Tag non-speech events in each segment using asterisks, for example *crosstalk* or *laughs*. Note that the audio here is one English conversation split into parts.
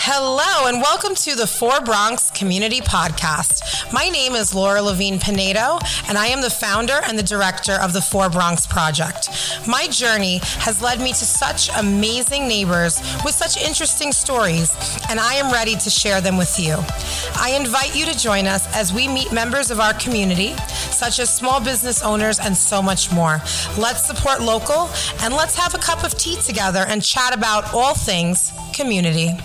Hello, and welcome to the Four Bronx Community Podcast. My name is Laura Levine Pinedo, and I am the founder and the director of the Four Bronx Project. My journey has led me to such amazing neighbors with such interesting stories, and I am ready to share them with you. I invite you to join us as we meet members of our community, such as small business owners and so much more. Let's support local, and let's have a cup of tea together and chat about all things community.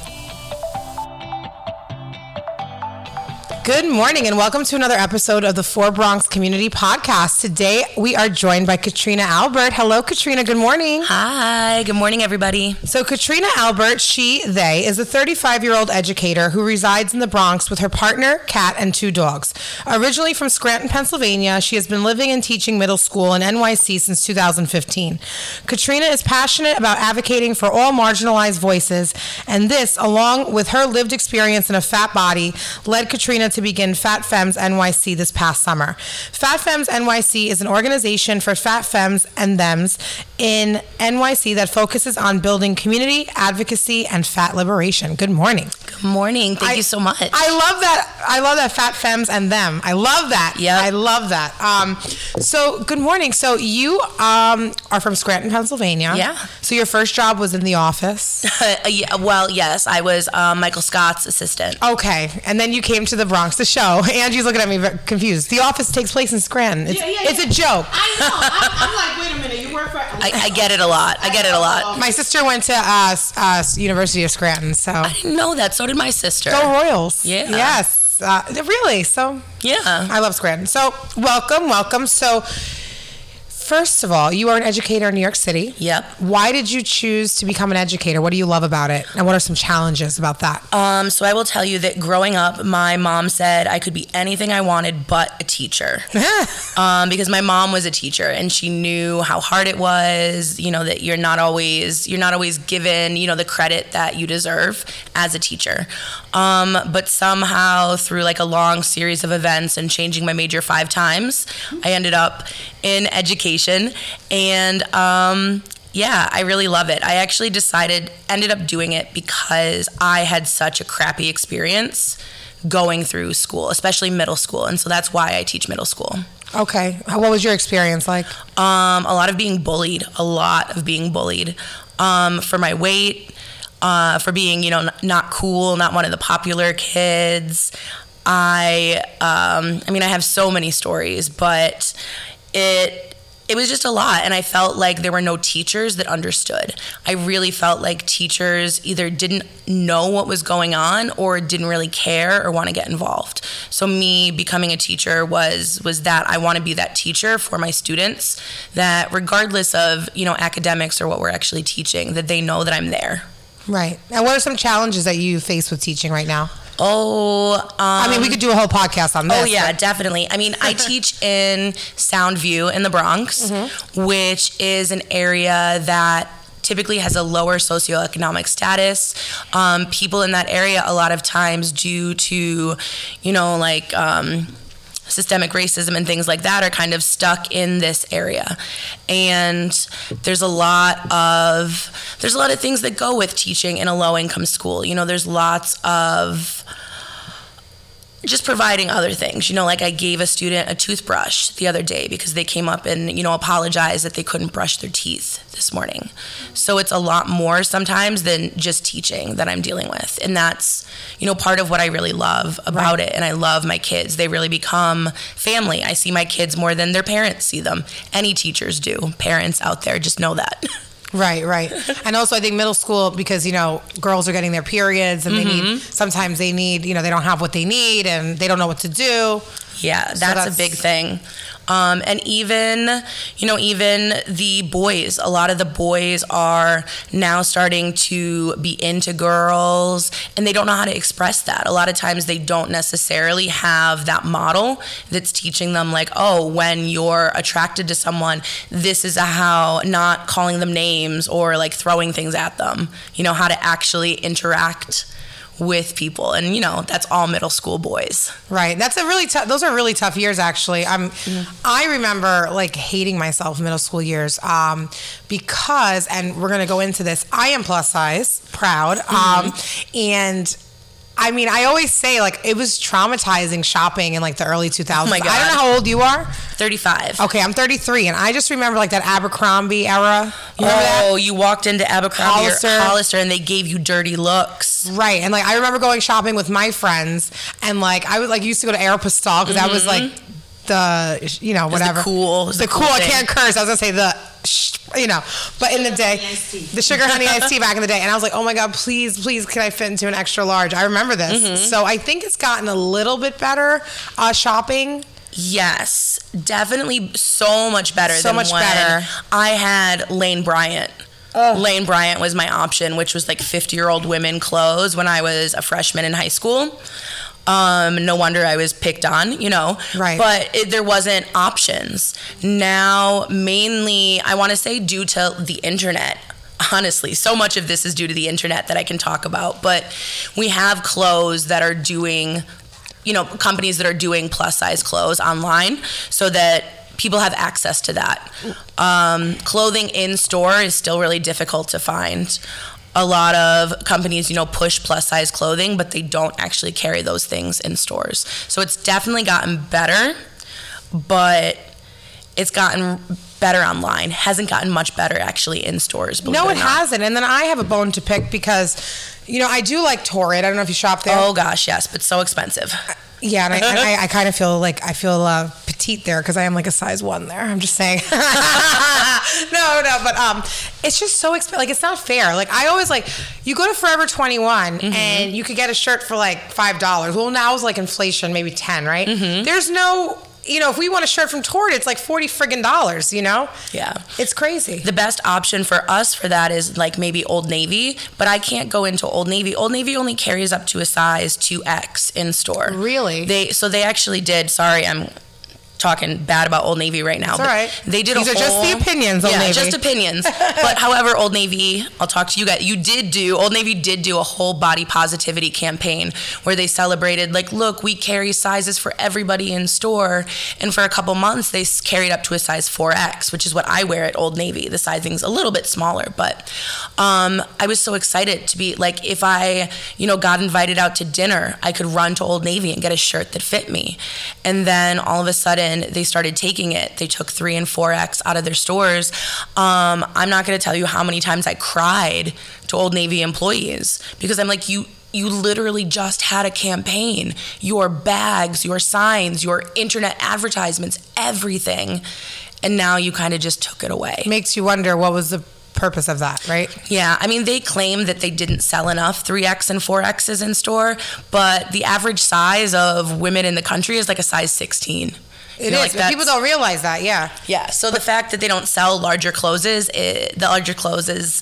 Good morning and welcome to another episode of the Four Bronx Community Podcast. Today we are joined by Katrina Albert. Hello, Katrina. Good morning. Hi. Good morning, everybody. So, Katrina Albert, she, they, is a 35 year old educator who resides in the Bronx with her partner, cat, and two dogs. Originally from Scranton, Pennsylvania, she has been living and teaching middle school in NYC since 2015. Katrina is passionate about advocating for all marginalized voices, and this, along with her lived experience in a fat body, led Katrina to begin Fat Femmes NYC this past summer. Fat Femmes NYC is an organization for fat femmes and thems in NYC that focuses on building community, advocacy, and fat liberation. Good morning. Good morning. Thank I- you so much. I love that. I love that fat femmes and them. I love that. Yeah. I love that. Um, so good morning. So you um, are from Scranton, Pennsylvania. Yeah. So your first job was in the office. *laughs* Yeah, well, yes, I was um, Michael Scott's assistant. Okay, and then you came to the Bronx to show. *laughs* Angie's looking at me very confused. The office takes place in Scranton. It's, Yeah, yeah, it's a joke. I know. I'm, I'm *laughs* like, wait a minute. You work for. I, I get it a lot. I get it a lot. My sister went to uh, uh, University of Scranton, so I didn't know that. So did my sister. go Royals. Yeah. Yes. Uh, really. So Yeah. I love Scranton. So welcome, welcome. So first of all, you are an educator in New York City. Yep. Why did you choose to become an educator? What do you love about it, and what are some challenges about that? Um, so I will tell you that growing up, my mom said I could be anything I wanted but a teacher. *laughs* um, because my mom was a teacher and she knew how hard it was. You know that you're not always you're not always given you know the credit that you deserve as a teacher. Um, but somehow through like a long series of events and changing my major five times, I ended up in education and. Um, yeah, I really love it. I actually decided, ended up doing it because I had such a crappy experience going through school, especially middle school. And so that's why I teach middle school. okay. What was your experience like? Um, a lot of being bullied, a lot of being bullied um, for my weight, uh, for being, you know, not cool, not one of the popular kids. I, um, I mean, I have so many stories, but it it was just a lot and i felt like there were no teachers that understood. I really felt like teachers either didn't know what was going on or didn't really care or want to get involved. So me becoming a teacher was was that i want to be that teacher for my students that regardless of you know academics or what we're actually teaching that they know that i'm there Right. And what are some challenges that you face with teaching right now? oh um, I mean, we could do a whole podcast on this. Oh yeah, but- definitely. I mean, I *laughs* teach in Soundview in the Bronx, Mm-hmm. which is an area that typically has a lower socioeconomic status. Um, people in that area, a lot of times, due to, you know, like. Um, systemic racism and things like that are kind of stuck in this area. And there's a lot of there's a lot of things that go with teaching in a low income school. You know there's lots of just providing other things. You know, like I gave a student a toothbrush the other day because they came up and, you know, apologized that they couldn't brush their teeth this morning. So it's a lot more sometimes than just teaching that I'm dealing with. And that's, you know, part of what I really love about it. And I love my kids. They really become family. I see my kids more than their parents see them. Any teachers do. Parents out there just know that. *laughs* Right, right. and also, I think middle school, because, you know, girls are getting their periods and they Mm-hmm. need, sometimes they need, you know, they don't have what they need and they don't know what to do. Yeah, that's, that's- a big thing. Um, and even, you know, even the boys, a lot of the boys are now starting to be into girls and they don't know how to express that. A lot of times they don't necessarily have that model that's teaching them, like, oh, when you're attracted to someone, this is how, not calling them names or like throwing things at them, you know, how to actually interact with people. And, you know, that's all middle school boys. Right. That's a really tough. Those are really tough years, actually. I'm. I remember like hating myself middle school years, um, because, and we're gonna go into this. I am plus size, proud, um, and. I mean, I always say like it was traumatizing shopping in like the early 2000s. Oh my I don't know how old you are. 35. Okay, I'm 33, and I just remember like that Abercrombie era. You? Oh, you walked into Abercrombie Hollister. or Hollister and they gave you dirty looks. Right, and like I remember going shopping with my friends, and like I would like used to go to Aeropostale because that was mm-hmm. like the you know was the whatever cool- the the cool. cool I can't curse. I was gonna say the sh- you know, but in the day, honey iced tea. the sugar honey iced tea back in the day, and I was like, oh my god, please, please, can I fit into an extra large? I remember this, Mm-hmm. so I think it's gotten a little bit better uh, shopping. Yes, definitely so much better So than much when better. I had Lane Bryant. Lane Bryant was my option, which was like 50 year old women clothes when I was a freshman in high school. Um, no wonder I was picked on, you know. Right. But it, there wasn't options. Now, mainly, I want to say due to the internet. Honestly, so much of this is due to the internet that I can talk about. But we have clothes that are doing you know companies that are doing plus size clothes online so that people have access to that um, clothing in store is still really difficult to find a lot of companies you know push plus size clothing but they don't actually carry those things in stores. So it's definitely gotten better but it's gotten better online hasn't gotten much better actually in stores No, or it hasn't. And then I have a bone to pick because, you know, I do like Torrid. I don't know if you shop there. oh gosh yes but so expensive Yeah, and I, and I, I kind of feel like I feel uh, petite there because I am like a size one there. I'm just saying. *laughs* no, no, but um, it's just so expensive. Like it's not fair. Like I always like you go to Forever 21 and you could get a shirt for like five dollars. Well, now it's like inflation, maybe ten, right? There's no. You know, if we want a shirt from Torrid, it's like forty friggin' dollars. You know, yeah it's crazy. the best option for us for that is like maybe Old Navy, but I can't go into Old Navy. Old Navy only carries up to a size 2X in store. Really? They so they actually did. Sorry, I'm talking bad about Old Navy right now. It's all right. They did These are just the opinions, Old yeah, Navy. just opinions. *laughs* but however, Old Navy, I'll talk to you guys. You did do Old Navy did do a whole body positivity campaign where they celebrated like, look, we carry sizes for everybody in store, and for a couple months they carried up to a size 4X, which is what I wear at Old Navy. The sizing's a little bit smaller, but um, I was so excited to be like, if I, you know, got invited out to dinner, I could run to Old Navy and get a shirt that fit me, and then all of a sudden they started taking it. They took three and four X out of their stores. Um, I'm not going to tell you how many times I cried to Old Navy employees because I'm like, you. You literally just had a campaign. Your bags, your signs, your internet advertisements, everything. And now you kind of just took it away. Makes you wonder what was the purpose of that, right? Yeah, I mean, they claim that they didn't sell enough 3X and 4Xs in store, but the average size of women in the country is like a size 16. It is, like but people don't realize that. Yeah. Yeah, so the fact that they don't sell larger clothes it, the larger clothes is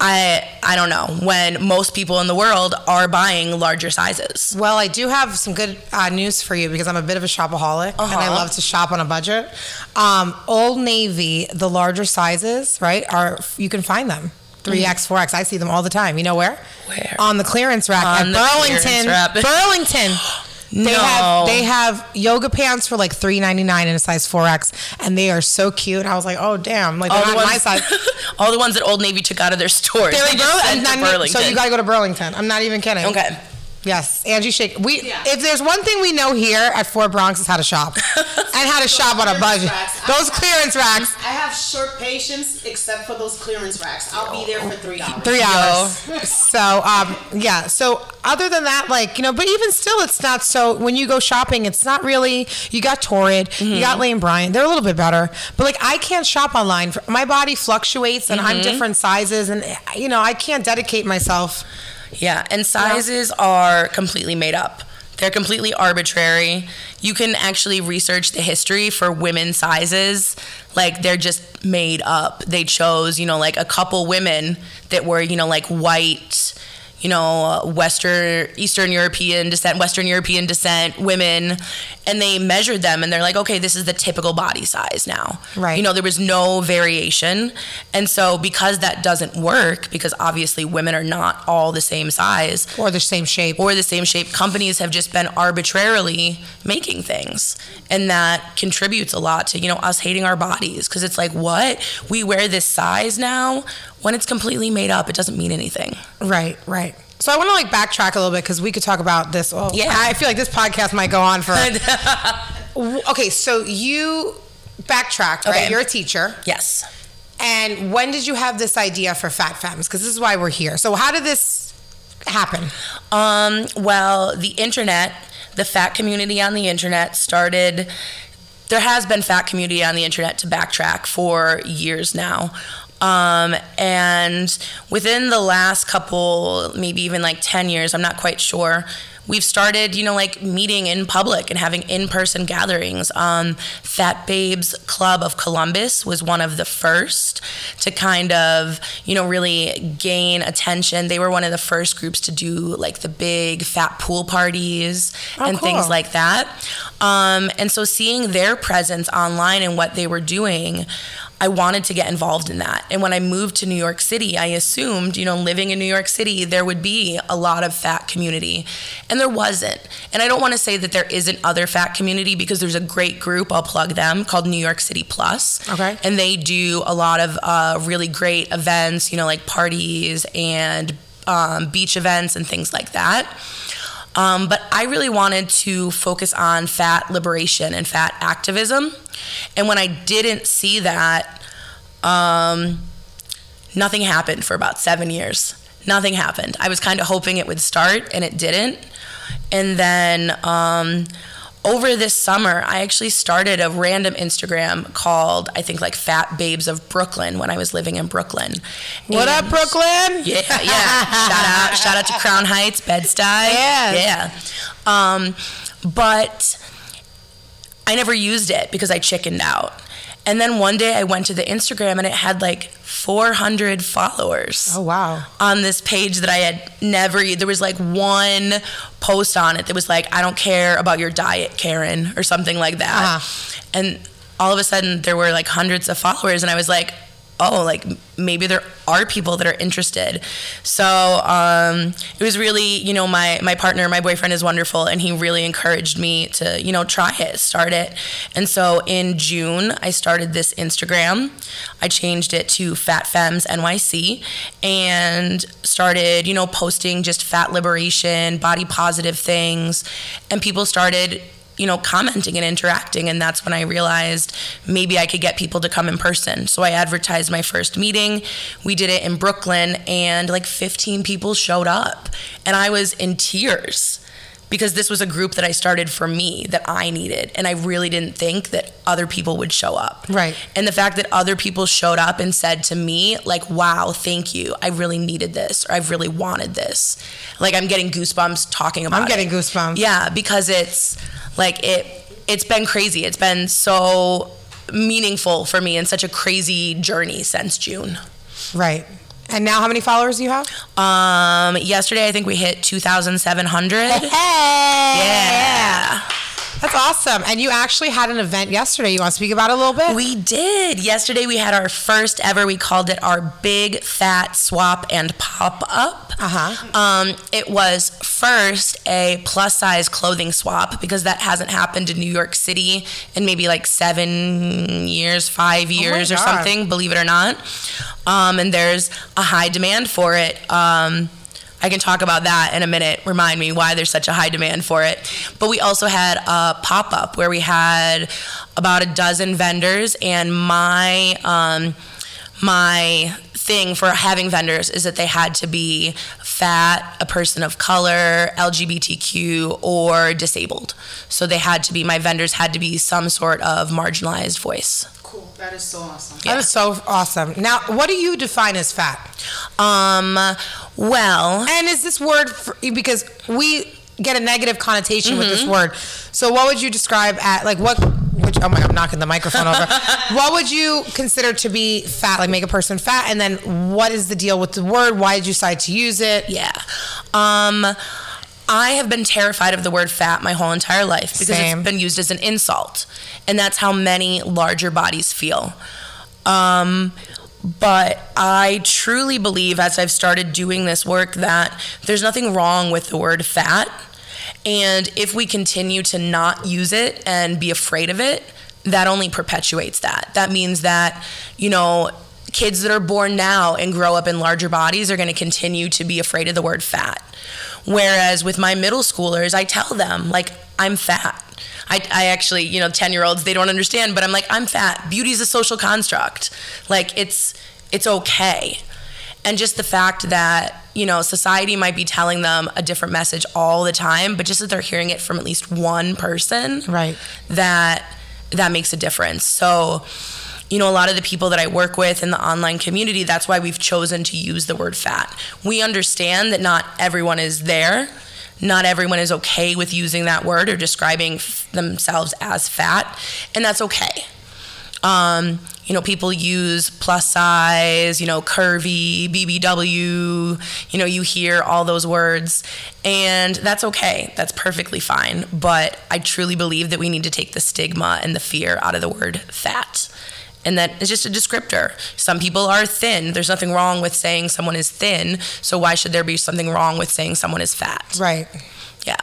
I I don't know when most people in the world are buying larger sizes. Well, I do have some good uh, news for you because I'm a bit of a shopaholic and I Uh-huh. love to shop on a budget. Um, Old Navy, the larger sizes, right, are you can find them. 3X, 4X. I see them all the time. You know where? Where? On the clearance rack On at Burlington. Burlington. *gasps* *gasps* They No. have they have yoga pants for like three ninety nine in a size four X, and they are so cute. I was like, oh damn, like they're All the, not ones, my size. *laughs* all the ones that Old Navy took out of their stores. They're they in just Burlington. sent to Burlington. So you got to go to Burlington. I'm not even kidding. okay. Yes, Angie Shake. We Yeah. if there's one thing we know here at Four Bronx is how to shop *laughs* and how to shop on a budget. Those clearance racks, I have short patience except for those clearance racks. I'll be there for three dollars. three hours. *laughs* So um, yeah. So other than that, like you know, but even still, it's not so. When you go shopping, it's not really. You got Torrid, you got Lane Bryant. They're a little bit better, but like I can't shop online. My body fluctuates, and I'm different sizes, and you know I can't dedicate myself. Yeah, and sizes are completely made up. They're completely arbitrary. You can actually research the history for women's sizes. Like they're just made up. They chose, you know, like a couple women that were, you know, like white, you know, Western, Eastern European descent, Western European descent women, and they measured them and they're like, okay, this is the typical body size now. Right. You know, there was no variation. And so because that doesn't work, because obviously women are not all the same size or the same shape. or the same shape, companies have just been arbitrarily making things. And that contributes a lot to, you know, us hating our bodies. Cause it's like, what? We wear this size now when it's completely made up. It doesn't mean anything. Right, right. So I want to like backtrack a little bit because we could talk about this. Oh, Yeah. I feel like this podcast might go on for. *laughs* Okay, so you backtracked, right? Okay. You're a teacher. yes. And when did you have this idea for Fat Femmes? Because this is why we're here. So how did this happen? Um, well, the internet, the fat community on the internet started. There has been fat community on the internet to backtrack for years now. Um, and within the last couple, maybe even like 10 years, I'm not quite sure, we've started, you know, like meeting in public and having in person gatherings. Um, Fat Babes Club of Columbus was one of the first to kind of, you know, really gain attention. They were one of the first groups to do like the big fat pool parties Oh, and things like that. Um, and so seeing their presence online and what they were doing, I wanted to get involved in that. And when I moved to New York City, I assumed, you know, living in New York City, there would be a lot of fat community. And there wasn't. And I don't want to say that there isn't other fat community because there's a great group, I'll plug them, called New York City Plus. Okay. And they do a lot of uh, really great events, you know, like parties and um, beach events and things like that. Um, but I really wanted to focus on fat liberation and fat activism. And when I didn't see that, um, nothing happened for about seven years. Nothing happened. I was kind of hoping it would start, and it didn't. And then um, over this summer, I actually started a random Instagram called, I think, like Fat Babes of Brooklyn when I was living in Brooklyn. What up, Brooklyn? yeah, yeah. *laughs* shout out, shout out to Crown Heights, Bed Stuy. Yes. Yeah. Um, but I never used it because I chickened out. And then one day I went to the Instagram and it had like 400 followers Oh wow. on this page that I had never. There was like one post on it that was like, "I don't care about your diet, Karen," or something like that. Uh-huh. And all of a sudden, there were like hundreds of followers, and I was like, "Oh, like maybe there are people that are interested." So um, it was really, you know, my my partner, my boyfriend is wonderful, and he really encouraged me to, you know, try it, start it. And so in June, I started this Instagram. I changed it to Fat Femmes NYC and started, you know, posting just fat liberation, body positive things. And people started, you know, commenting and interacting. And that's when I realized maybe I could get people to come in person. So I advertised my first meeting. We did it in Brooklyn, and like 15 people showed up. And I was in tears because this was a group that I started for me that I needed. And I really didn't think that other people would show up. Right. And the fact that other people showed up and said to me, like, wow, thank you. I really needed this or I've really wanted this. Like, I'm getting goosebumps talking about it. I'm getting it. goosebumps. Yeah, because it's like it it's been crazy. It's been so meaningful for me and such a crazy journey since June. Right. And now how many followers do you have? Um yesterday I think we hit 2700. Hey. Yeah. That's awesome. And you actually had an event yesterday. You want to speak about it a little bit? We did. Yesterday we had our first ever, we called it our Big Fat Swap and Pop Up. Uh-huh. Um, it was first a plus size clothing swap because that hasn't happened in New York City in maybe like seven years, five years or Oh God. something, believe it or not. Um, and there's a high demand for it. Um, I can talk about that in a minute. Remind me why there's such a high demand for it. But we also had a pop up where we had about a dozen vendors, and my um, my thing for having vendors is that they had to be fat, a person of color, LGBTQ, or disabled. So they had to be my vendors had to be some sort of marginalized voice. Cool. That is so awesome. That is so awesome. Now, what do you define as fat? Um, well, And is this word for, because we get a negative connotation with Mm-hmm. this word? So, what would you describe at like what? Which oh my I'm knocking the microphone over. *laughs* what would you consider to be fat? Like make a person fat, and then what is the deal with the word? Why did you decide to use it? Yeah. Um I have been terrified of the word fat my whole entire life because Same. it's been used as an insult. And that's how many larger bodies feel. Um, but I truly believe, as I've started doing this work, that there's nothing wrong with the word fat. And if we continue to not use it and be afraid of it, that only perpetuates that. That means that, you know, kids that are born now and grow up in larger bodies are going to continue to be afraid of the word fat. Whereas with my middle schoolers, I tell them, like, I'm fat. I, I actually, you know, 10 year olds, they don't understand, but I'm like, I'm fat. Beauty is a social construct. Like, it's, it's okay. And just the fact that, you know, society might be telling them a different message all the time, but just that they're hearing it from at least one person, Right. that that makes a difference. So, you know, a lot of the people that I work with in the online community, that's why we've chosen to use the word fat. We understand that not everyone is there. Not everyone is okay with using that word or describing f- themselves as fat, and that's okay. Um, you know, people use plus size, you know, curvy, BBW, you know, you hear all those words, and that's okay. That's perfectly fine. But I truly believe that we need to take the stigma and the fear out of the word fat. And that it's just a descriptor. Some people are thin. There's nothing wrong with saying someone is thin. So why should there be something wrong with saying someone is fat? Right. Yeah.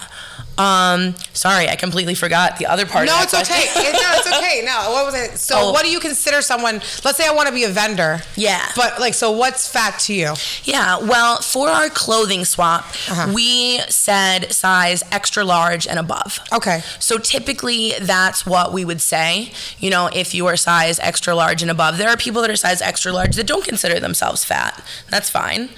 Um, sorry, I completely forgot the other part. No, it's that okay. It- no, it's okay. *laughs* No, what was it? So, Oh. what do you consider someone? Let's say I want to be a vendor. Yeah. But like, so what's fat to you? Yeah, well, for our clothing swap, Uh-huh. we said size extra large and above. Okay. So typically that's what we would say. You know, if you are size extra large and above, there are people that are size extra large that don't consider themselves fat. That's fine.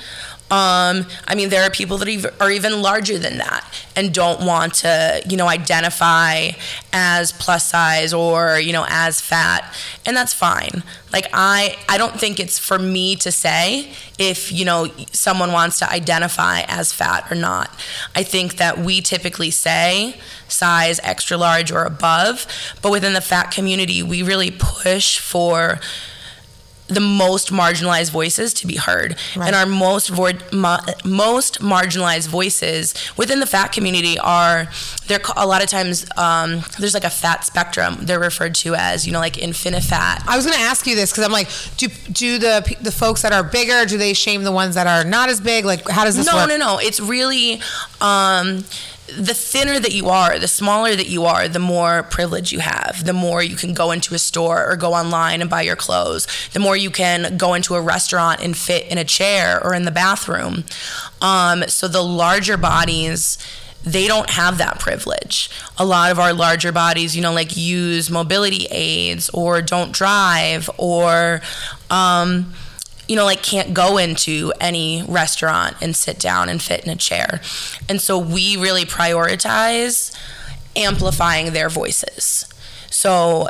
Um, I mean, there are people that are even larger than that and don't want to, you know, identify as plus size or, you know, as fat, and that's fine. Like I, I don't think it's for me to say if you know someone wants to identify as fat or not. I think that we typically say size extra large or above, but within the fat community, we really push for the most marginalized voices to be heard Right. and our most vo- mo- most marginalized voices within the fat community are they're a lot of times um, there's like a fat spectrum they're referred to as you know like infinifat I was going to ask you this because I'm like, do do the the folks that are bigger do they shame the ones that are not as big? Like, how does this no work? no no it's really um, the thinner that you are the smaller that you are the more privilege you have the more you can go into a store or go online and buy your clothes the more you can go into a restaurant and fit in a chair or in the bathroom um, so the larger bodies they don't have that privilege. A lot of our larger bodies, you know, like use mobility aids or don't drive or, um, you know, like can't go into any restaurant and sit down and fit in a chair. And so we really prioritize amplifying their voices. So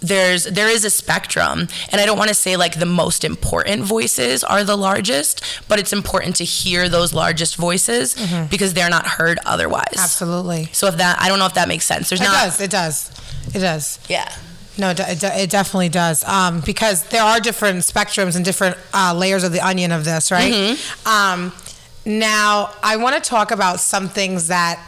there's there is a spectrum and I don't want to say like the most important voices are the largest, but it's important to hear those largest voices mm-hmm. because they're not heard otherwise. Absolutely. So if that I don't know if that makes sense. There's It not does. It does. It does. Yeah. No, it, it, it definitely does. Um, because there are different spectrums and different uh, layers of the onion of this, right? Mm-hmm. Um, now, I want to talk about some things that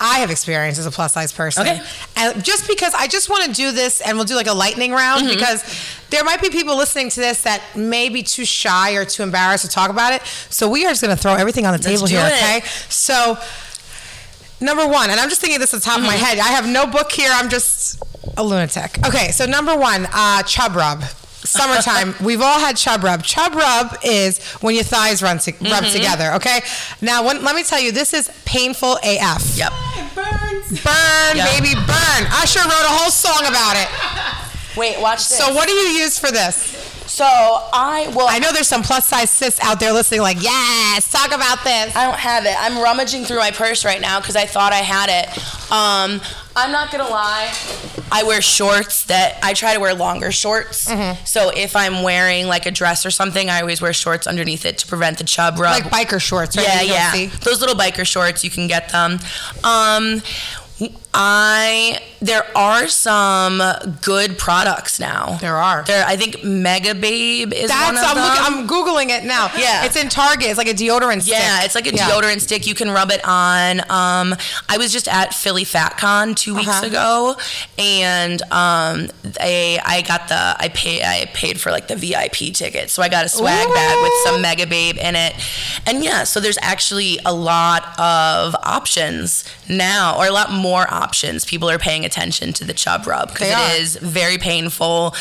I have experienced as a plus size person. Okay. And just because I just want to do this and we'll do like a lightning round Mm-hmm. because there might be people listening to this that may be too shy or too embarrassed to talk about it. So we are just going to throw everything on the table here, it. okay? So, number one, and I'm just thinking this at the top of my Mm-hmm. head. I have no book here. I'm just a lunatic. Okay, so number one, uh, chub rub. Summertime, *laughs* we've all had chub rub. Chub rub is when your thighs run to, rub Mm-hmm. together. Okay, now when, let me tell you, this is painful AF. Yep. It burns. Burn, Yep. baby, burn. Usher wrote a whole song about it. Wait, watch this. So, what do you use for this? So I well I know there's some plus size sis out there listening, like, yes, talk about this. I don't have it. I'm rummaging through my purse right now because I thought I had it. Um, I'm not gonna lie. I wear shorts that I try to wear longer shorts. Mm-hmm. So if I'm wearing like a dress or something, I always wear shorts underneath it to prevent the chub rub. Like biker shorts, right? yeah, yeah. see? Those little biker shorts, you can get them. Um, I there are some good products now. There are. There, I think Megababe is That's one of I'm, them. look, I'm googling it now. Yeah. it's in Target. It's like a deodorant. Stick. Yeah, it's like a Yeah. deodorant stick. You can rub it on. Um, I was just at Philly FatCon two weeks Uh-huh. ago, and um, I I got the I pay I paid for like the VIP ticket, so I got a swag bag with some Megababe in it, and yeah, so there's actually a lot of options now, or a lot more options. People are paying attention to the chub rub because it is very painful.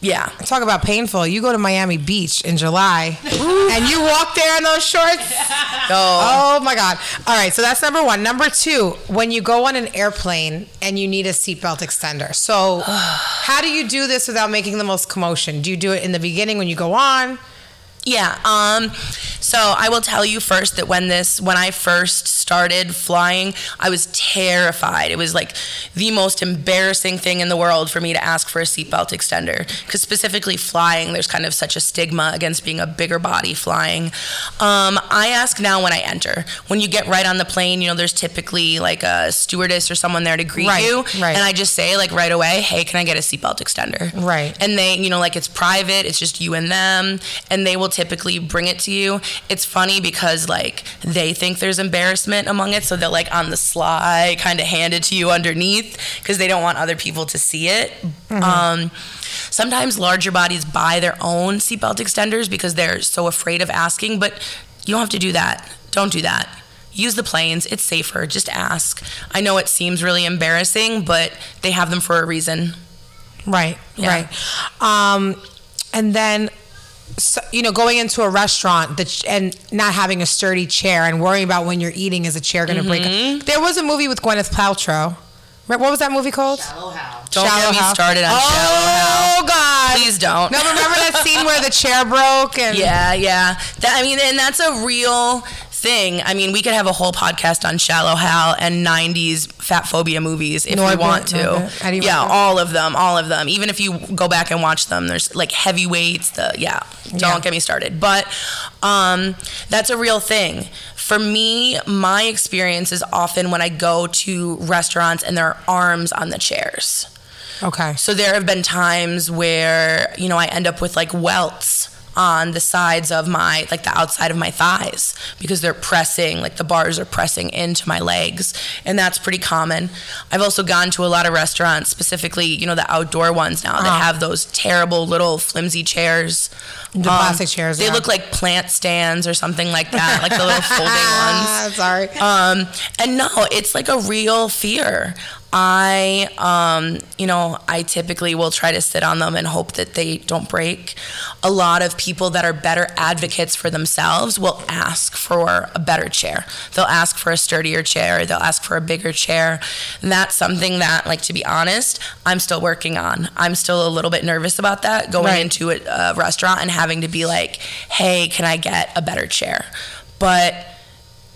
Yeah. Talk about painful. You go to Miami Beach in July and you walk there in those shorts. *laughs* Oh, Oh my God. All right. So that's number one. Number two, when you go on an airplane and you need a seatbelt extender. So, *sighs* how do you do this without making the most commotion? Do you do it in the beginning when you go on? Yeah. Um, so I will tell you first that when this, when I first started flying, I was terrified. It was like the most embarrassing thing in the world for me to ask for a seatbelt extender. Because specifically flying, there's kind of such a stigma against being a bigger body flying. Um, I ask now when I enter. When you get right on the plane, you know, there's typically like a stewardess or someone there to greet Right, you. right. And I just say like right away, hey, can I get a seatbelt extender? Right. And they, you know, like it's private, it's just you and them, and they will typically bring it to you. It's funny because like they think there's embarrassment among it, so they'll like on the sly kind of hand it to you underneath because they don't want other people to see it. Um, sometimes larger bodies buy their own seatbelt extenders because they're so afraid of asking, but you don't have to do that. Don't do that. Use the planes. It's safer. Just ask. I know it seems really embarrassing, but they have them for a reason. Right, Yeah. right. Um, and then, so, you know, going into a restaurant that and not having a sturdy chair and worrying about when you're eating is a chair going to Mm-hmm. break. There was a movie with Gwyneth Paltrow. What was that movie called? Shallow Hal. Don't Shallow get me Hal. started on oh, Shallow Hal. God! Please don't. No, remember that scene where the chair broke and *laughs* Yeah, yeah. That, I mean, and that's a real thing. I mean, we could have a whole podcast on Shallow Hal and '90s fat phobia movies if Norbit, we want to. Yeah, all of them, all of them. Even if you go back and watch them, there's like heavyweights. The yeah, don't Yeah. get me started. But um, that's a real thing. For me, my experience is often when I go to restaurants and there are arms on the chairs. Okay. So there have been times where, you know, I end up with like welts on the sides of my like the outside of my thighs because they're pressing like the bars are pressing into my legs and that's pretty common i've also gone to a lot of restaurants specifically you know the outdoor ones now that Uh-huh. have those terrible little flimsy chairs Um, The plastic chairs, they yeah. look like plant stands or something like that like the little *laughs* folding ones sorry. um, and no, it's like a real fear. I, um, you know, I typically will try to sit on them and hope that they don't break. A lot of people that are better advocates for themselves will ask for a better chair. They'll ask for a sturdier chair. They'll ask for a bigger chair. And that's something that, like, to be honest, I'm still working on. I'm still a little bit nervous about that going Right. into a, a restaurant and having to be like, hey, can I get a better chair? But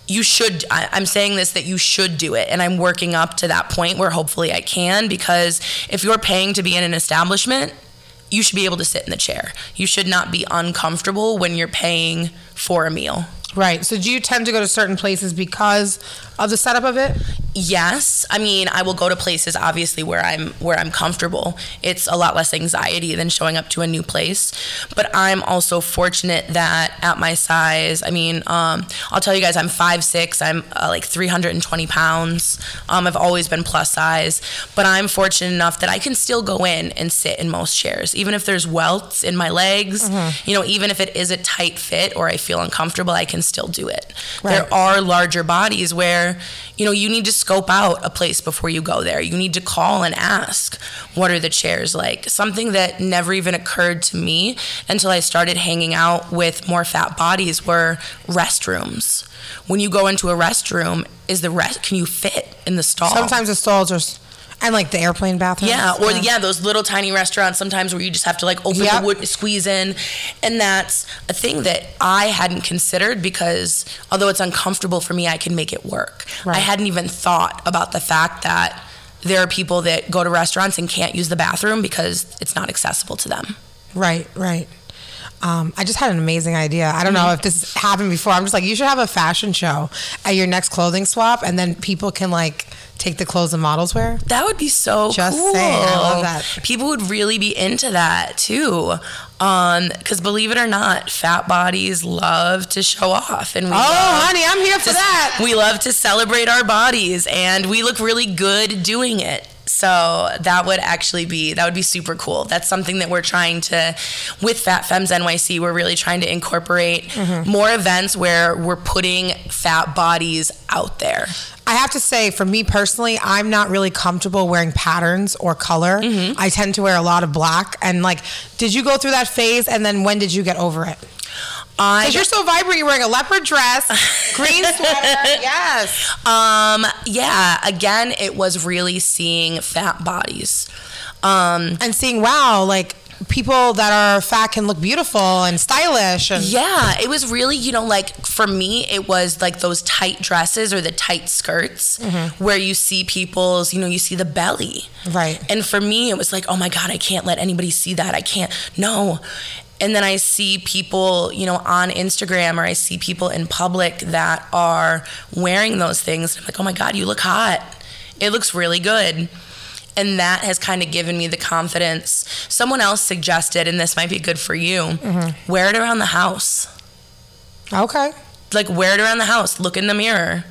you should I, i'm saying this that you should do it. And i'm working up to that point where hopefully i can because if you're paying to be in an establishment you should be able to sit in the chair. You should not be uncomfortable when you're paying for a meal Right. So do you tend to go to certain places because of the setup of it? yes i mean i will go to places obviously where i'm where i'm comfortable it's a lot less anxiety than showing up to a new place but i'm also fortunate that at my size i mean um, i'll tell you guys i'm five six. i'm uh, like 320 pounds um, i've always been plus size but i'm fortunate enough that i can still go in and sit in most chairs even if there's welts in my legs you know even if it is a tight fit or i feel uncomfortable i can still do it. There are larger bodies where you know you need to scope out a place before you go there. You need to call and ask what are the chairs like? Something that never even occurred to me until i started hanging out with more fat bodies were restrooms. When you go into a restroom is the rest can you fit in the stall? Sometimes the stalls are, and like the airplane bathroom. yeah, or yeah, those little tiny restaurants sometimes where you just have to like open Yep. the wood, squeeze in, and that's a thing that I hadn't considered because although it's uncomfortable for me, I can make it work. Right. I hadn't even thought about the fact that there are people that go to restaurants and can't use the bathroom because it's not accessible to them. Right, right. Um, I just had an amazing idea. I don't know if this happened before. I'm just like, you should have a fashion show at your next clothing swap, and then people can like take the clothes the models wear? That would be so cool. Just cool. saying, I love that. People would really be into that too. Um, because believe it or not, fat bodies love to show off, and we Oh, honey, I'm here for that. We love to celebrate our bodies, and we look really good doing it. So that would actually be that would be super cool. That's something that we're trying to with Fat Femmes NYC. We're really trying to incorporate Mm-hmm. more events where we're putting fat bodies out there. I have to say, for me personally, I'm not really comfortable wearing patterns or color. Mm-hmm. I tend to wear a lot of black. And like, did you go through that phase? And then when did you get over it? I Because you're so vibrant. You're wearing a leopard dress, *laughs* green sweater. Yes. Um, yeah, again, it was really seeing fat bodies. Um, And seeing, wow, like people that are fat can look beautiful and stylish. And yeah, it was really, you know, like for me, it was like those tight dresses or the tight skirts where you see people's, you know, you see the belly. Right. And for me, it was like, oh my God, I can't let anybody see that. I can't, no. And then I see people, you know, on Instagram or I see people in public that are wearing those things. I'm like, oh my God, you look hot. It looks really good. And that has kind of given me the confidence. Someone else suggested, and this might be good for you, wear it around the house Okay. like wear it around the house look in the mirror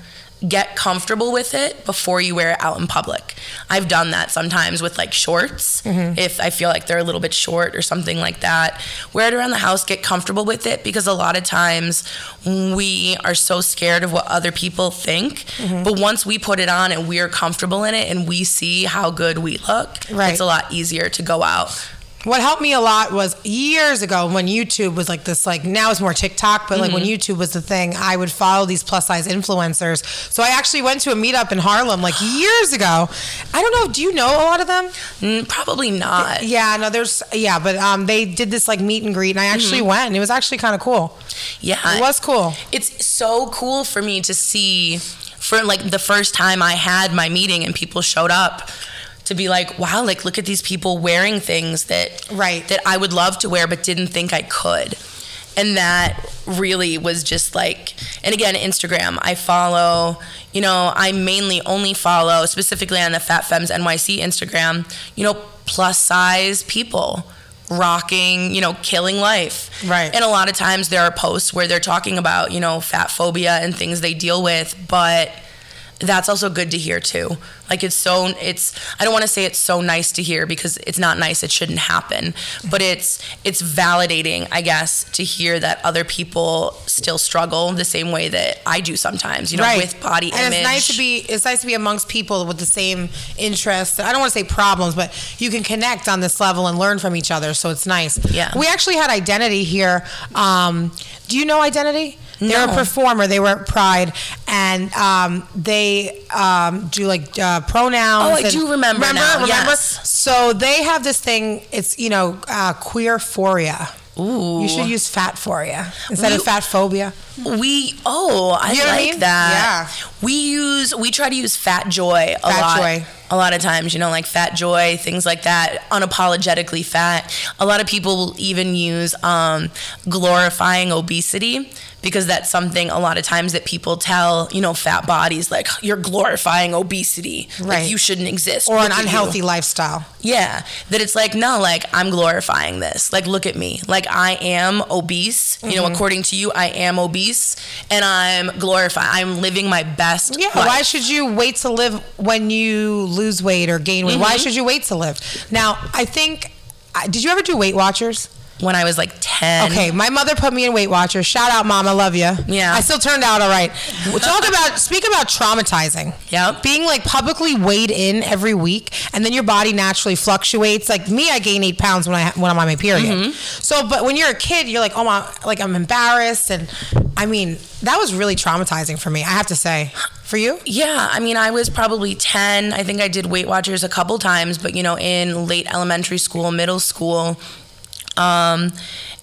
get comfortable with it before you wear it out in public. I've done that sometimes with like shorts mm-hmm. if i feel like they're a little bit short or something like that. Wear it around the house get comfortable with it because a lot of times we are so scared of what other people think mm-hmm. but once we put it on and we're comfortable in it and we see how good we look Right. it's a lot easier to go out What helped me a lot was years ago when YouTube was like this, like now it's more TikTok, but like when YouTube was the thing, I would follow these plus size influencers. So I actually went to a meetup in Harlem like *gasps* years ago. I don't know, do you know a lot of them? Mm, probably not Yeah, no, there's, yeah, but um, they did this like meet and greet and I actually went and it was actually kind of cool. yeah It was cool. it's so cool for me to see for like the first time I had my meeting and people showed up to be like, wow, like look at these people wearing things that Right. that I would love to wear but didn't think I could. And that really was just like and again, Instagram, I follow, you know, I mainly only follow specifically on the Fat Femmes NYC Instagram, you know, plus size people rocking, you know, killing life. Right. And a lot of times there are posts where they're talking about, you know, fat phobia and things they deal with, but that's also good to hear too. Like it's so it's I don't want to say it's so nice to hear because it's not nice, it shouldn't happen, but it's it's validating, I guess, to hear that other people still struggle the same way that I do sometimes, you know, with body and image. it's nice to be it's nice to be amongst people with the same interests i don't want to say problems but you can connect on this level and learn from each other so it's nice Yeah. we actually had identity here um, do you know identity they're No. a performer they were at pride and um, they um, do like uh, pronouns Oh, I and- do remember remember now, remember yes. so they have this thing it's you know uh, queerphoria Ooh. you should use fatphoria instead of fat phobia We oh, I You know what I like mean? that. Yeah. We use we try to use fat joy a Fat lot. joy. A lot of times, you know, like fat joy, things like that, unapologetically fat. A lot of people will even use um, glorifying obesity because that's something a lot of times that people tell, you know, fat bodies like you're glorifying obesity. Right. Like you shouldn't exist. or Look an at you." unhealthy lifestyle Yeah, that it's like no, like I'm glorifying this. Like look at me. Like I am obese. You Mm-hmm. know, according to you, I am obese, and I'm glorifying. I'm living my best. Yeah, life. why should you wait to live when you lose weight or gain weight? Mm-hmm. Why should you wait to live? Now, I think, did you ever do Weight Watchers? When I was like ten. Okay, my mother put me in Weight Watchers. Shout out, mom, I love you. Yeah. I still turned out all right. Talk about, speak about traumatizing. Yep. Being like publicly weighed in every week and then your body naturally fluctuates. Like me, I gain eight pounds when, I, when I'm on my period. Mm-hmm. So, but when you're a kid, you're like, oh my, like I'm embarrassed. And I mean, that was really traumatizing for me, I have to say. For you? Yeah, I mean, I was probably 10. I think I did Weight Watchers a couple times, but you know, in late elementary school, middle school. Um,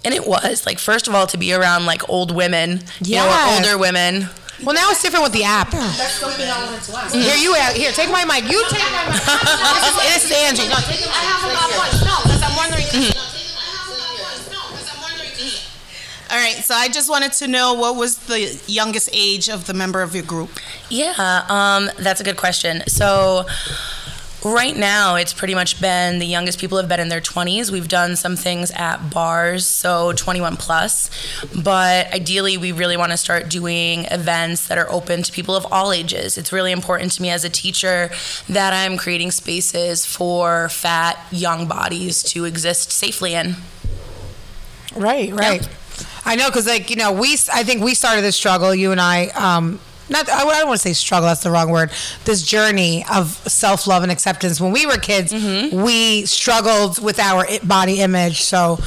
and it was like, first of all, to be around like old women, you know, older women. Well, now it's different with the app. That's something I wanted to ask. Here you are. Here, take my mic. You take my mic. *laughs* this, is, this is Angie. No, take it. I have a question. No, because I'm wondering. All right. So I just wanted to know what was the youngest age of the member of your group? Yeah, um, that's a good question. So right now it's pretty much been the youngest people have been in their 20s we've done some things at bars so 21 plus. But ideally we really want to start doing events that are open to people of all ages. It's really important to me as a teacher that i'm creating spaces for fat young bodies to exist safely in. Right, right. I know because like you know we I think we started this struggle you and I um not I don't want to say struggle that's the wrong word. This journey of self love and acceptance. When we were kids mm-hmm. we struggled with our body image. So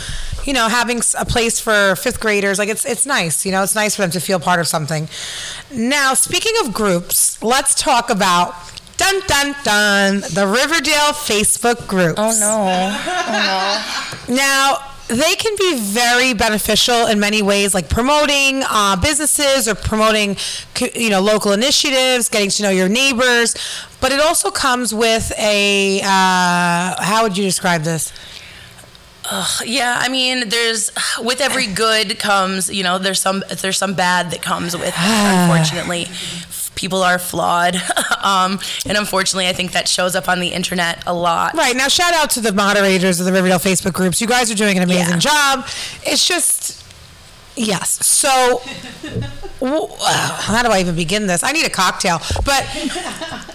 you know having a place for fifth graders like it's it's nice you know it's nice for them to feel part of something. Now speaking of groups let's talk about dun dun dun the Riverdale Facebook group oh, oh no. Now, they can be very beneficial in many ways, like promoting uh, businesses or promoting, you know, local initiatives, getting to know your neighbors. But it also comes with a, uh, how would you describe this? Yeah, I mean, there's with every good comes, you know, there's some there's some bad that comes with it, unfortunately. People are flawed. *laughs* um, and unfortunately, I think that shows up on the internet a lot. Right. Now, shout out to the moderators of the Riverdale Facebook groups. You guys are doing an amazing Yeah. job. It's just, yes. So, *laughs* w- how do I even begin this? I need a cocktail. But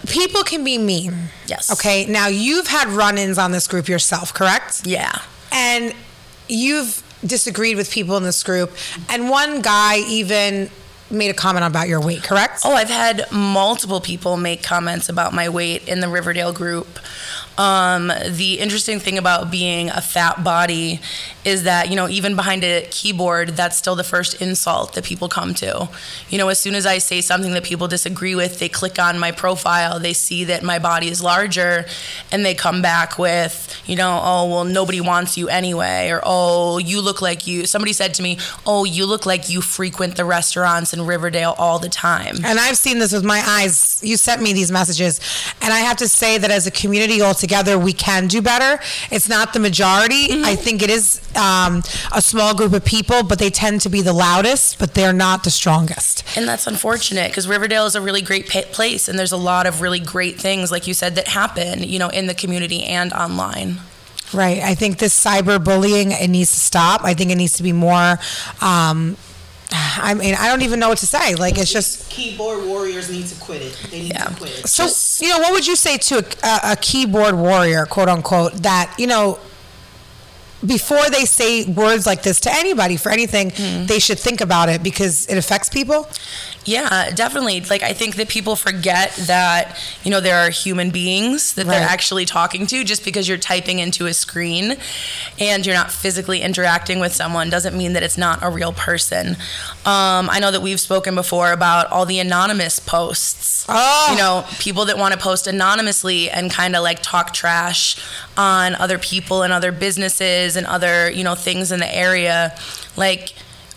*laughs* people can be mean. Yes. Okay. Now, you've had run ins on this group yourself, correct? Yeah. And you've disagreed with people in this group. And one guy even made a comment about your weight, correct? Oh, I've had multiple people make comments about my weight in the Riverdale group. Um, the interesting thing about being a fat body is that, you know, even behind a keyboard, that's still the first insult that people come to. You know, as soon as I say something that people disagree with, they click on my profile, they see that my body is larger, and they come back with, you know, oh, well, nobody wants you anyway, or oh, you look like you. Somebody said to me, oh, you look like you frequent the restaurants in Riverdale all the time. And I've seen this with my eyes. You sent me these messages. And I have to say that as a community altogether, we can do better. It's not the majority. I think it is um, a small group of people, but they tend to be the loudest, but they're not the strongest. And that's unfortunate because Riverdale is a really great pa- place, and there's a lot of really great things, like you said, that happen, you know, in the community and online. Right. I think this cyberbullying, it needs to stop. I think it needs to be more. Um, I mean, I don't even know what to say. Like, it's just. Keyboard warriors need to quit it. They need Yeah. to quit it. So, you know, what would you say to a, a keyboard warrior, quote unquote, that, you know, before they say words like this to anybody for anything, mm-hmm. they should think about it because it affects people? Yeah, definitely. Like I think that people forget that you know there are human beings that they're actually talking to. Just because you're typing into a screen and you're not physically interacting with someone doesn't mean that it's not a real person. Um, I know that we've spoken before about all the anonymous posts. Oh. You know, people that want to post anonymously and kind of like talk trash on other people and other businesses and other you know things in the area, like.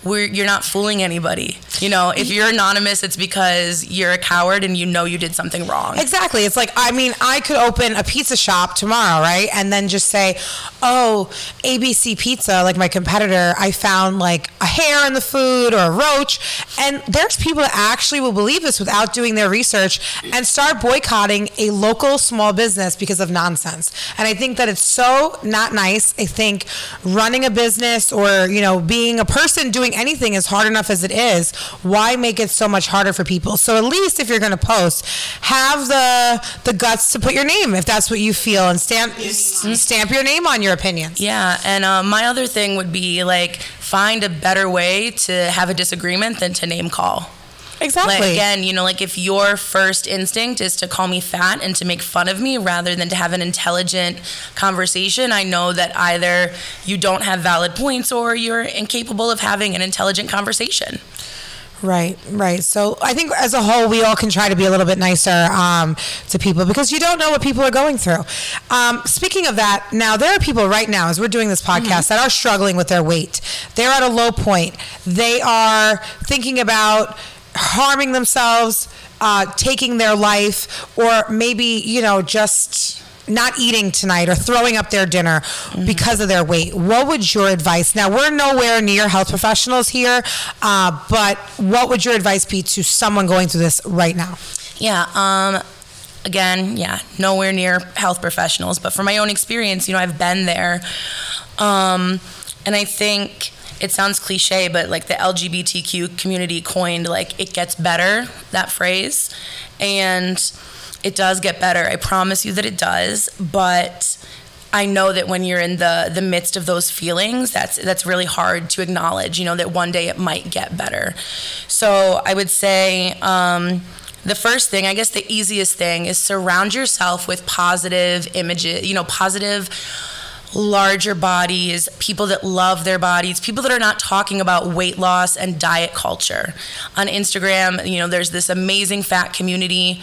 We're, you're not fooling anybody. You know, if you're anonymous, it's because you're a coward and you know you did something wrong. Exactly. It's like, I mean, I could open a pizza shop tomorrow, right? And then just say, oh, ABC Pizza, like my competitor, I found like a hair in the food or a roach. And there's people that actually will believe this without doing their research and start boycotting a local small business because of nonsense. And I think that it's so not nice. I think running a business or, you know, being a person doing anything is hard enough as it is. Why make it so much harder for people? So at least if you're going to post, have the the guts to put your name if that's what you feel and stamp stamp your name on your opinions. Yeah, and uh, my other thing would be like find a better way to have a disagreement than to name call. Exactly. Like again, you know, like if your first instinct is to call me fat and to make fun of me rather than to have an intelligent conversation, I know that either you don't have valid points or you're incapable of having an intelligent conversation. Right, right. So I think as a whole, we all can try to be a little bit nicer um, to people because you don't know what people are going through. Um, speaking of that, now there are people right now, as we're doing this podcast, that are struggling with their weight. They're at a low point. They are thinking about harming themselves, uh, taking their life, or maybe, you know, just not eating tonight or throwing up their dinner because of their weight, what would your advice? Now we're nowhere near health professionals here, uh, but what would your advice be to someone going through this right now? Yeah. Um, again, yeah, nowhere near health professionals, but from my own experience, you know, I've been there. Um, and I think it sounds cliche, but like the LGBTQ community coined like it gets better, that phrase. And it does get better. I promise you that it does, but I know that when you're in the the midst of those feelings, that's that's really hard to acknowledge. You know that one day it might get better. So I would say um, the first thing, I guess, the easiest thing is surround yourself with positive images. You know, positive larger bodies, people that love their bodies, people that are not talking about weight loss and diet culture. On Instagram, you know, there's this amazing fat community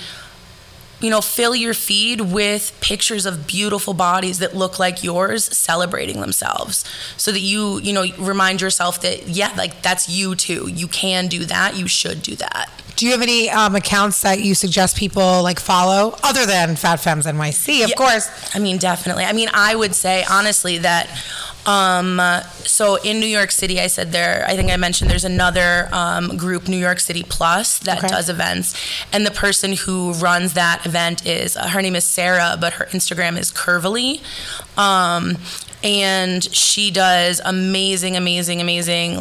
you know, fill your feed with pictures of beautiful bodies that look like yours celebrating themselves so that you, you know, remind yourself that, yeah, like that's you too. You can do that. You should do that. Do you have any um, accounts that you suggest people like follow other than Fat Femmes NYC, of Yeah. course? I mean, definitely. I mean, I would say honestly that. Um, so in New York City, I said there. I think I mentioned there's another um, group, New York City Plus, that Okay. does events, and the person who runs that event is uh, her name is Sarah, but her Instagram is Curvily, um, and she does amazing, amazing, amazing.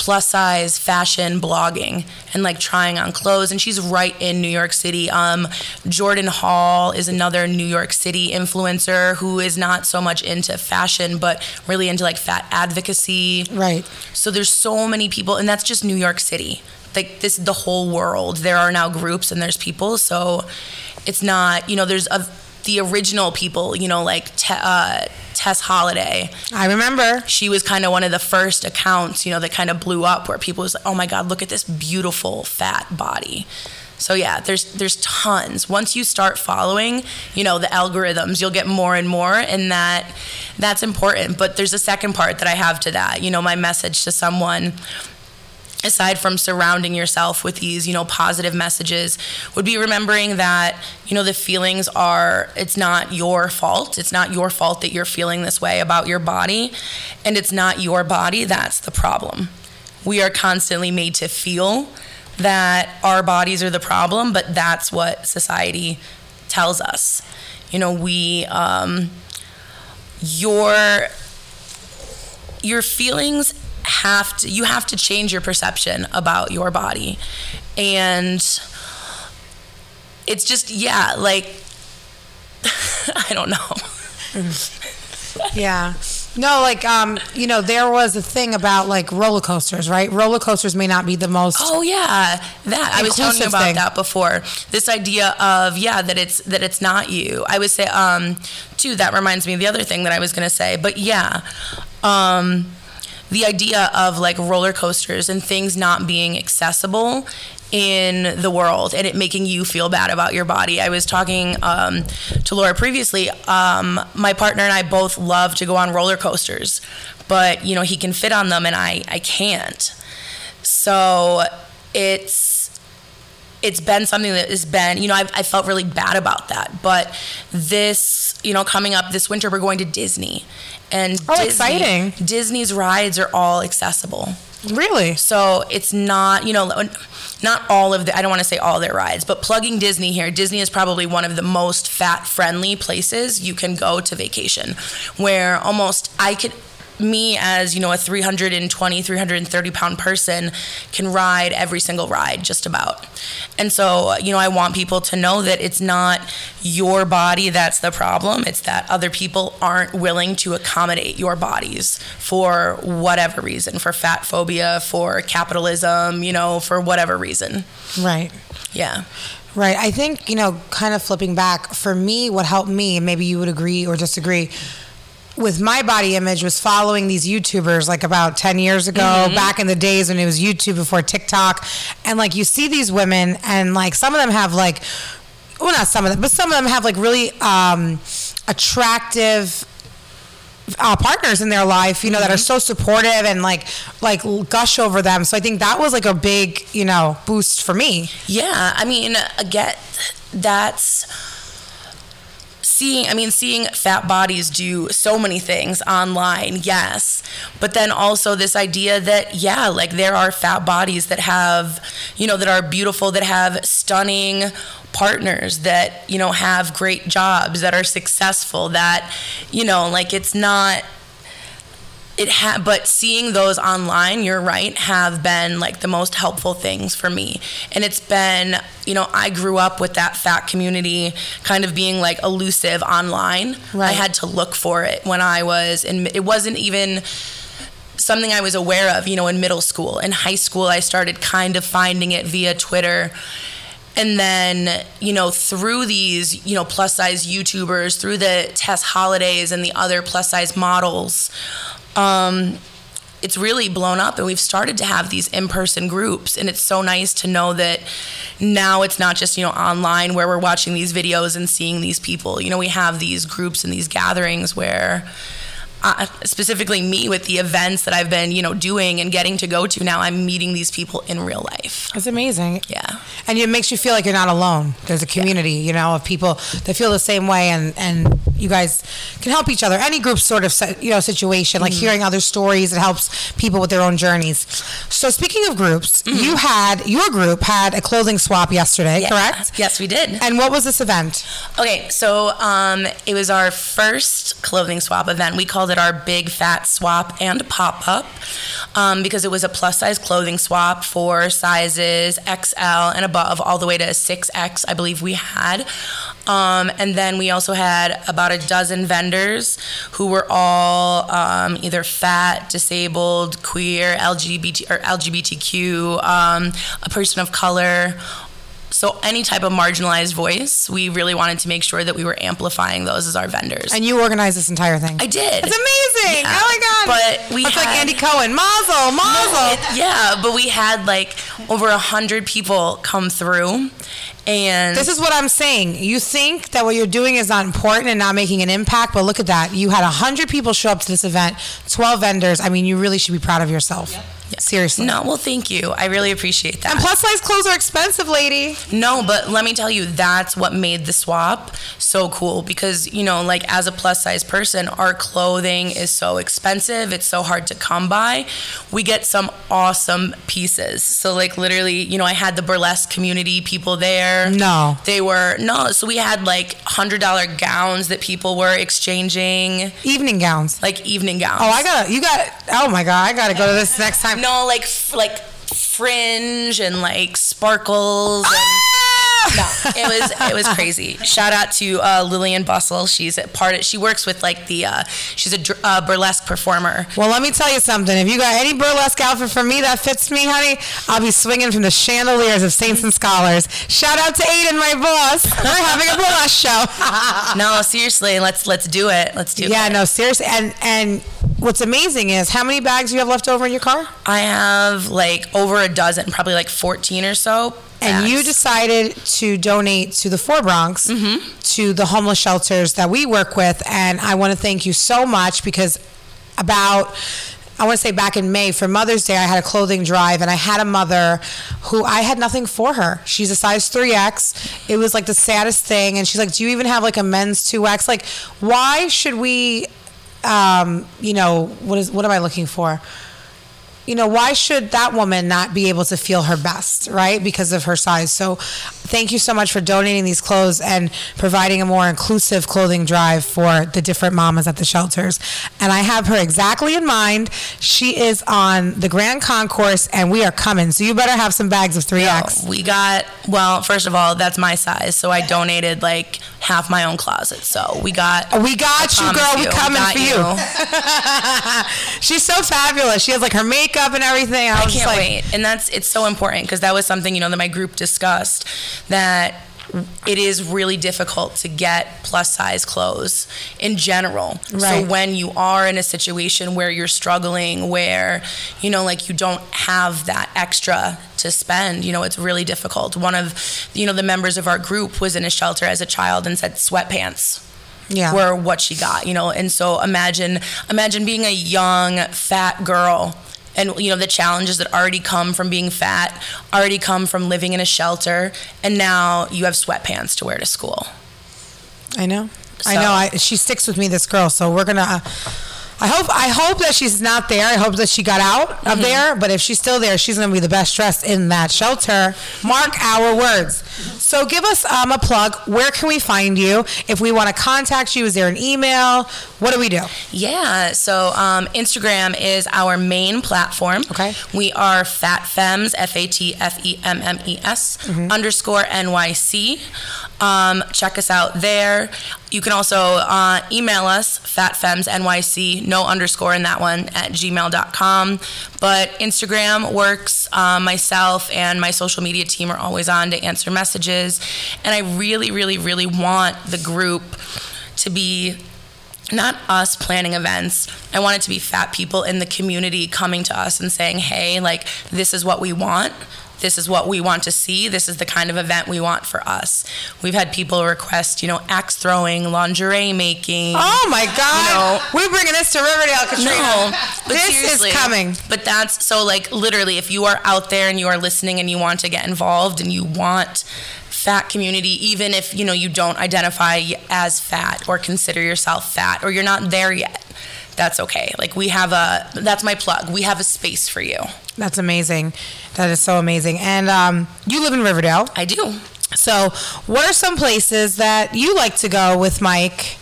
Plus size fashion blogging and like trying on clothes and she's right in New York City. Um, Jordan Hall is another New York City influencer who is not so much into fashion but really into like fat advocacy. Right. So there's so many people and that's just New York City. Like this the whole world. There are now groups and there's people so it's not, you know, there's a the original people, you know, like Te- uh, Tess Holliday I remember. she was kind of one of the first accounts, you know, that kind of blew up where people was like, "Oh my god, look at this beautiful fat body." So yeah, there's there's tons. Once you start following, you know, the algorithms, you'll get more and more and that that's important. But there's a second part that I have to that. You know, my message to someone aside from surrounding yourself with these you know positive messages would be remembering that you know the feelings are it's not your fault. It's not your fault that you're feeling this way about your body. And it's not your body that's the problem. We are constantly made to feel that our bodies are the problem but that's what society tells us. You know we um your your feelings have to you have to change your perception about your body and it's just yeah like *laughs* i don't know Yeah. No, like um, you know, there was a thing about like roller coasters, right? Roller coasters may not be the most oh yeah that i was telling you about thing. that before this idea of yeah that it's that it's not you i would say um too that reminds me of the other thing that i was going to say but yeah um the idea of like roller coasters and things not being accessible in the world and it making you feel bad about your body. I was talking um, to Laura previously. Um, my partner and I both love to go on roller coasters, but you know he can fit on them and I I can't. So it's it's been something that has been, you know, I've, I felt really bad about that. But this, you know, coming up this winter, we're going to Disney. And Oh, Disney, exciting. Disney's rides are all accessible. really. So it's not, you know, not all of the, I don't want to say all their rides, but plugging Disney here, Disney is probably one of the most fat friendly places you can go to vacation where almost I could, me as, you know, a 320, 330 pound person can ride every single ride just about. And so, you know, I want people to know that it's not your body that's the problem. It's that other people aren't willing to accommodate your bodies for whatever reason, for fat phobia, for capitalism, you know, for whatever reason. Right. Yeah. Right. I think, you know, kind of flipping back, for me, what helped me, and maybe you would agree or disagree, with my body image was following these YouTubers like about 10 years ago, Mm-hmm. back in the days when it was YouTube before TikTok. And like you see these women, and like some of them have like, well, not some of them, but some of them have like really um, attractive uh, partners in their life, you know, that are so supportive and like like gush over them. So I think that was like a big, you know, boost for me. Yeah, I mean, again, that's seeing i mean seeing fat bodies do so many things online yes. But then also this idea that yeah like there are fat bodies that have you know that are beautiful that have stunning partners that you know have great jobs that are successful that you know like it's not it ha- but seeing those online you're right have been like the most helpful things for me. And it's been you know i grew up with that fat community kind of being like elusive online. Right. i had to look for it when i was in it wasn't even something i was aware of you know in middle school. In high school i started kind of finding it via twitter and then you know through these you know plus size youtubers through the tess hollidays and the other plus size models um, it's really blown up and we've started to have these in-person groups. And it's so nice to know that now it's not just you know online where we're watching these videos and seeing these people. You know we have these groups and these gatherings where uh, specifically me with the events that I've been, you know, doing and getting to go to now, I'm meeting these people in real life. It's amazing. Yeah. And it makes you feel like you're not alone. There's a community, you know, of people that feel the same way, and and you guys can help each other. Any group sort of you know situation, like hearing other stories, it helps people with their own journeys. So speaking of groups, you had your group had a clothing swap yesterday, Yeah. correct? Yes, we did. And what was this event? Okay, so um, it was our first clothing swap event. We called it our big fat swap and pop up um, because it was a plus size clothing swap for sizes XL and above, all the way to 6X, I believe we had. Um, and then we also had about a dozen vendors who were all um, either fat, disabled, queer, LGBT or LGBTQ, um, a person of color, so any type of marginalized voice, we really wanted to make sure that we were amplifying those as our vendors. And you organized this entire thing. I did. It's amazing. Yeah. Oh my god. But we It's like Andy Cohen. Mazel, mazel. It- yeah, but we had like over a hundred people come through, and This is what I'm saying. You think that what you're doing is not important and not making an impact, but look at that. You had 100 people show up to this event, 12 vendors. I mean, you really should be proud of yourself. Seriously. no. Well, thank you. I really appreciate that. And plus size clothes are expensive, lady. No, but let me tell you, that's what made the swap so cool because, you know, like as a plus size person, our clothing is so expensive. It's so hard to come by. We get some awesome pieces. So, like, literally, you know, I had the burlesque community people there. No. They were, no, so we had like $100 gowns that people were exchanging, Evening gowns. like evening gowns. Oh, I got you got Oh my god, I got to go to this next time. No, like, f- like fringe and like sparkles and. Ah! No, it was it was crazy. Shout out to uh, Lillian Bustle. She's a part of. She works with like the. Uh, she's a dr- uh, burlesque performer. Well, let me tell you something. If you got any burlesque outfit for me that fits me, honey, I'll be swinging from the chandeliers of Saints and Scholars. Shout out to Aiden, my boss. We're having a burlesque show. *laughs* *laughs* No, seriously, let's let's do it. Let's do yeah, it. no, seriously. And and what's amazing is how many bags you have left over in your car? I have like over a dozen, probably like fourteen or so. And you decided to donate to the Four Bronx, to the homeless shelters that we work with. And I want to thank you so much because about, I want to say back in May for Mother's Day, I had a clothing drive and I had a mother who I had nothing for her. She's a size 3X. It was like the saddest thing. And she's like, Do you even have like a men's 2X? Like, why should we, um, you know, what is, what am I looking for? You know, why should that woman not be able to feel her best, right? Because of her size. So, thank you so much for donating these clothes and providing a more inclusive clothing drive for the different mamas at the shelters. And I have her exactly in mind. She is on the Grand Concourse, and we are coming. So, you better have some bags of 3X. We got well. First of all, that's my size, so I donated like half my own closet. So we got. We got you, promise girl. We you, coming got for you. *laughs* She's so fabulous. She has like her makeup and everything. I, I can't like, wait. And that's it's so important because that was something you know that my group discussed that it is really difficult to get plus size clothes in general. Right. So when you are in a situation where you're struggling where you know like you don't have that extra to spend, you know, it's really difficult. One of you know the members of our group was in a shelter as a child and said sweatpants Yeah. were what she got, you know. And so imagine imagine being a young fat girl and you know the challenges that already come from being fat, already come from living in a shelter, and now you have sweatpants to wear to school. I know. I know. I, she sticks with me, this girl. So we're gonna. Uh, I hope. I hope that she's not there. I hope that she got out of Mm-hmm. there. But if she's still there, she's gonna be the best dressed in that shelter. Mark our words. So give us um, a plug. Where can we find you? If we want to contact you, is there an email? What do we do? Yeah, so um, Instagram is our main platform. Okay. We are Fat Femmes, F A T F E M M E S Mm-hmm. underscore NYC. Um, check us out there. You can also uh, email us, fatfemmesnyc, no underscore in that one, at gmail.com. But Instagram works. Um, myself and my social media team are always on to answer messages. And I really, really, really want the group to be not us planning events. I want it to be fat people in the community coming to us and saying, hey, like, this is what we want. This is what we want to see. This is the kind of event we want for us. We've had people request, you know, axe throwing, lingerie making. Oh my God! know- We're bringing this to Riverdale, Katrina. No, this is coming. But that's so like literally, if you are out there and you are listening and you want to get involved and you want fat community, even if you know you don't identify as fat or consider yourself fat or you're not there yet, that's okay. Like we have a that's my plug. We have a space for you. That's amazing. That is so amazing. And um, you live in Riverdale. I do. So, what are some places that you like to go with Mike?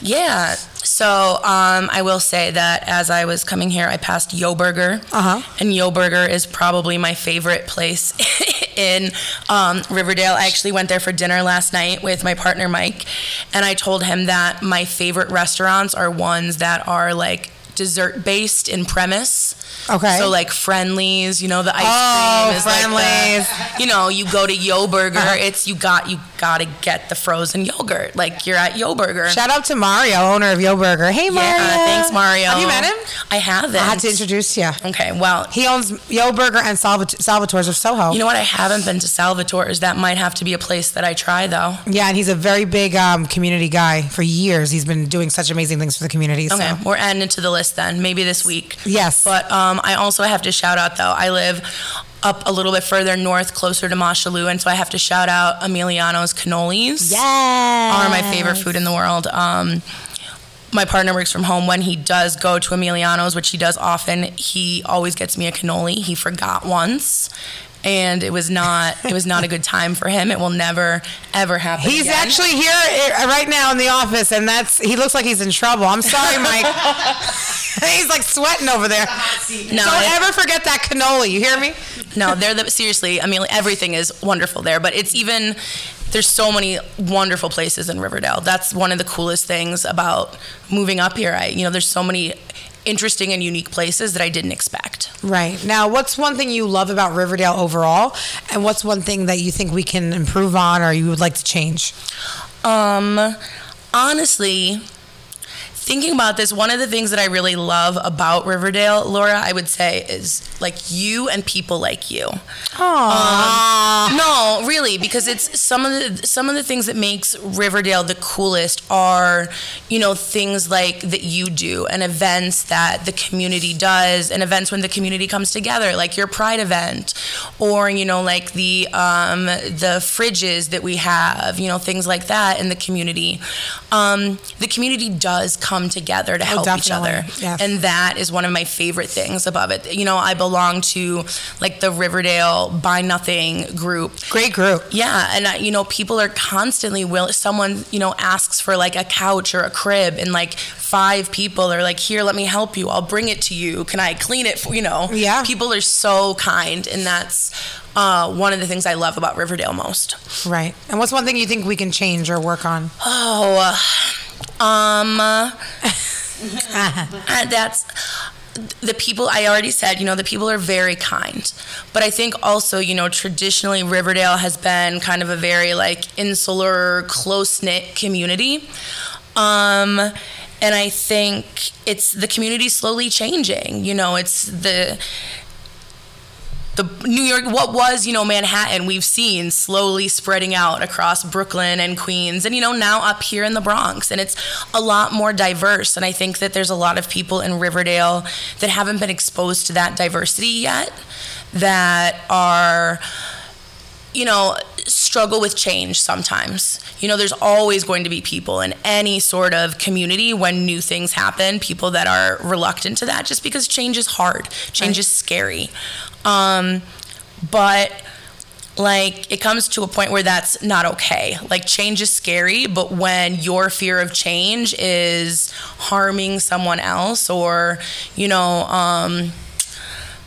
Yeah. So um, I will say that as I was coming here, I passed Yo Burger, Uh-huh. and Yo Burger is probably my favorite place *laughs* in um, Riverdale. I actually went there for dinner last night with my partner Mike, and I told him that my favorite restaurants are ones that are like dessert based in premise. Okay. So like Friendly's, you know the ice Oh, cream is like Friendly's. the, you know, you go to Yo Burger, Uh-huh. it's you got you gotta get the frozen yogurt. Like you're at Yo Burger. Shout out to Mario, owner of Yo Burger. Hey, Mario. Yeah, thanks, Mario. Have you met him? I haven't. I had to introduce you. Okay, well, He owns Yo Burger and Salvat- Salvatore's of Soho. you know what? I haven't been to Salvatore's. That might have to be a place that I try, though. yeah, and he's a very big um, community guy. For years, he's been doing such amazing things for the community. So. Okay, we're adding it to the list then. Maybe this week. Yes. But um, I also have to shout out though. I live up a little bit further north, closer to Mosholu, and so I have to shout out Emiliano's cannolis. yeah. are my favorite food in the world. Um, my partner works from home. When he does go to Emiliano's, which he does often, he always gets me a cannoli. He forgot once, and it was not it was not a good time for him. It will never ever happen. He's again. actually here uh, right now in the office, and that's he looks like he's in trouble. I'm sorry, *laughs* Mike. *laughs* he's like sweating over there. no. Don't it- ever forget that cannoli. You hear me? no, they're the seriously. I mean, everything is wonderful there, but it's even there's so many wonderful places in Riverdale. That's one of the coolest things about moving up here. I you know, there's so many interesting and unique places that I didn't expect. Right. Now, what's one thing you love about Riverdale overall, and what's one thing that you think we can improve on or you would like to change? Um, honestly, thinking about this, one of the things that I really love about Riverdale, Laura, I would say, is like you and people like you. Aww. No, really, because it's some of the some of the things that makes Riverdale the coolest are, you know, things like that you do and events that the community does and events when the community comes together, like your Pride event, or you know, like the um, the fridges that we have, you know, things like that in the community. Um, the community does come together to help each other, and that is one of my favorite things about it. You know, I belong to like the Riverdale Buy Nothing group. Great group. Yeah, and uh, you know, people are constantly will. Someone you know asks for like a couch or a crib, and like five people are like, "Here, let me help you. I'll bring it to you. Can I clean it for you know?" Yeah. People are so kind, and that's uh, one of the things I love about Riverdale most. Right. And what's one thing you think we can change or work on? Oh, uh, um, uh, *laughs* that's the people I already said, you know, the people are very kind. But I think also, you know, traditionally Riverdale has been kind of a very like insular, close knit community. Um, and I think it's the community slowly changing. You know, it's the the New York, what was, you know, Manhattan, we've seen slowly spreading out across Brooklyn and Queens, and, you know, now up here in the Bronx. And it's a lot more diverse. And I think that there's a lot of people in Riverdale that haven't been exposed to that diversity yet that are you know, struggle with change sometimes. You know, there's always going to be people in any sort of community when new things happen, people that are reluctant to that just because change is hard, change right. is scary. Um, but like it comes to a point where that's not okay. Like change is scary, but when your fear of change is harming someone else or, you know, um,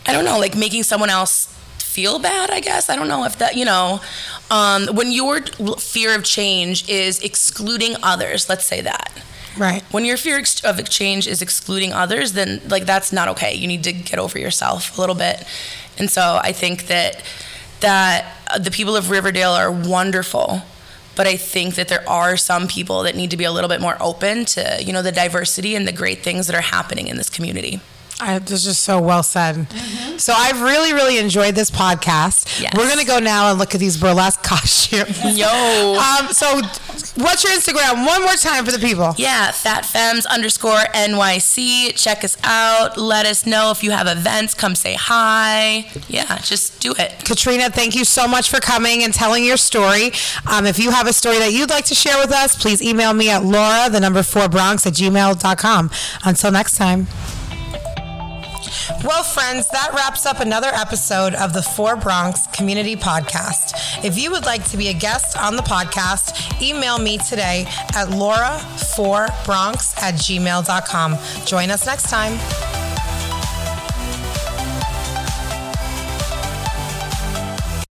I don't know, like making someone else feel bad, I guess. I don't know if that, you know, um, when your fear of change is excluding others, let's say that. Right. When your fear of change is excluding others, then like that's not okay. You need to get over yourself a little bit. And so I think that that uh, the people of Riverdale are wonderful but I think that there are some people that need to be a little bit more open to, you know, the diversity and the great things that are happening in this community. I, was just so well said. Mm-hmm. So I've really, really enjoyed this podcast. Yes. We're gonna go now and look at these burlesque *laughs* costumes. Yo. Um, so, what's your Instagram? One more time for the people. Yeah, fatfemmes underscore NYC. Check us out. Let us know if you have events. Come say hi. Yeah, just do it. Katrina, thank you so much for coming and telling your story. Um, if you have a story that you'd like to share with us, please email me at Laura, the number four Bronx at gmail.com. Until next time. Well, friends, that wraps up another episode of the Four Bronx Community Podcast. If you would like to be a guest on the podcast, email me today at laura4bronx at gmail.com. Join us next time.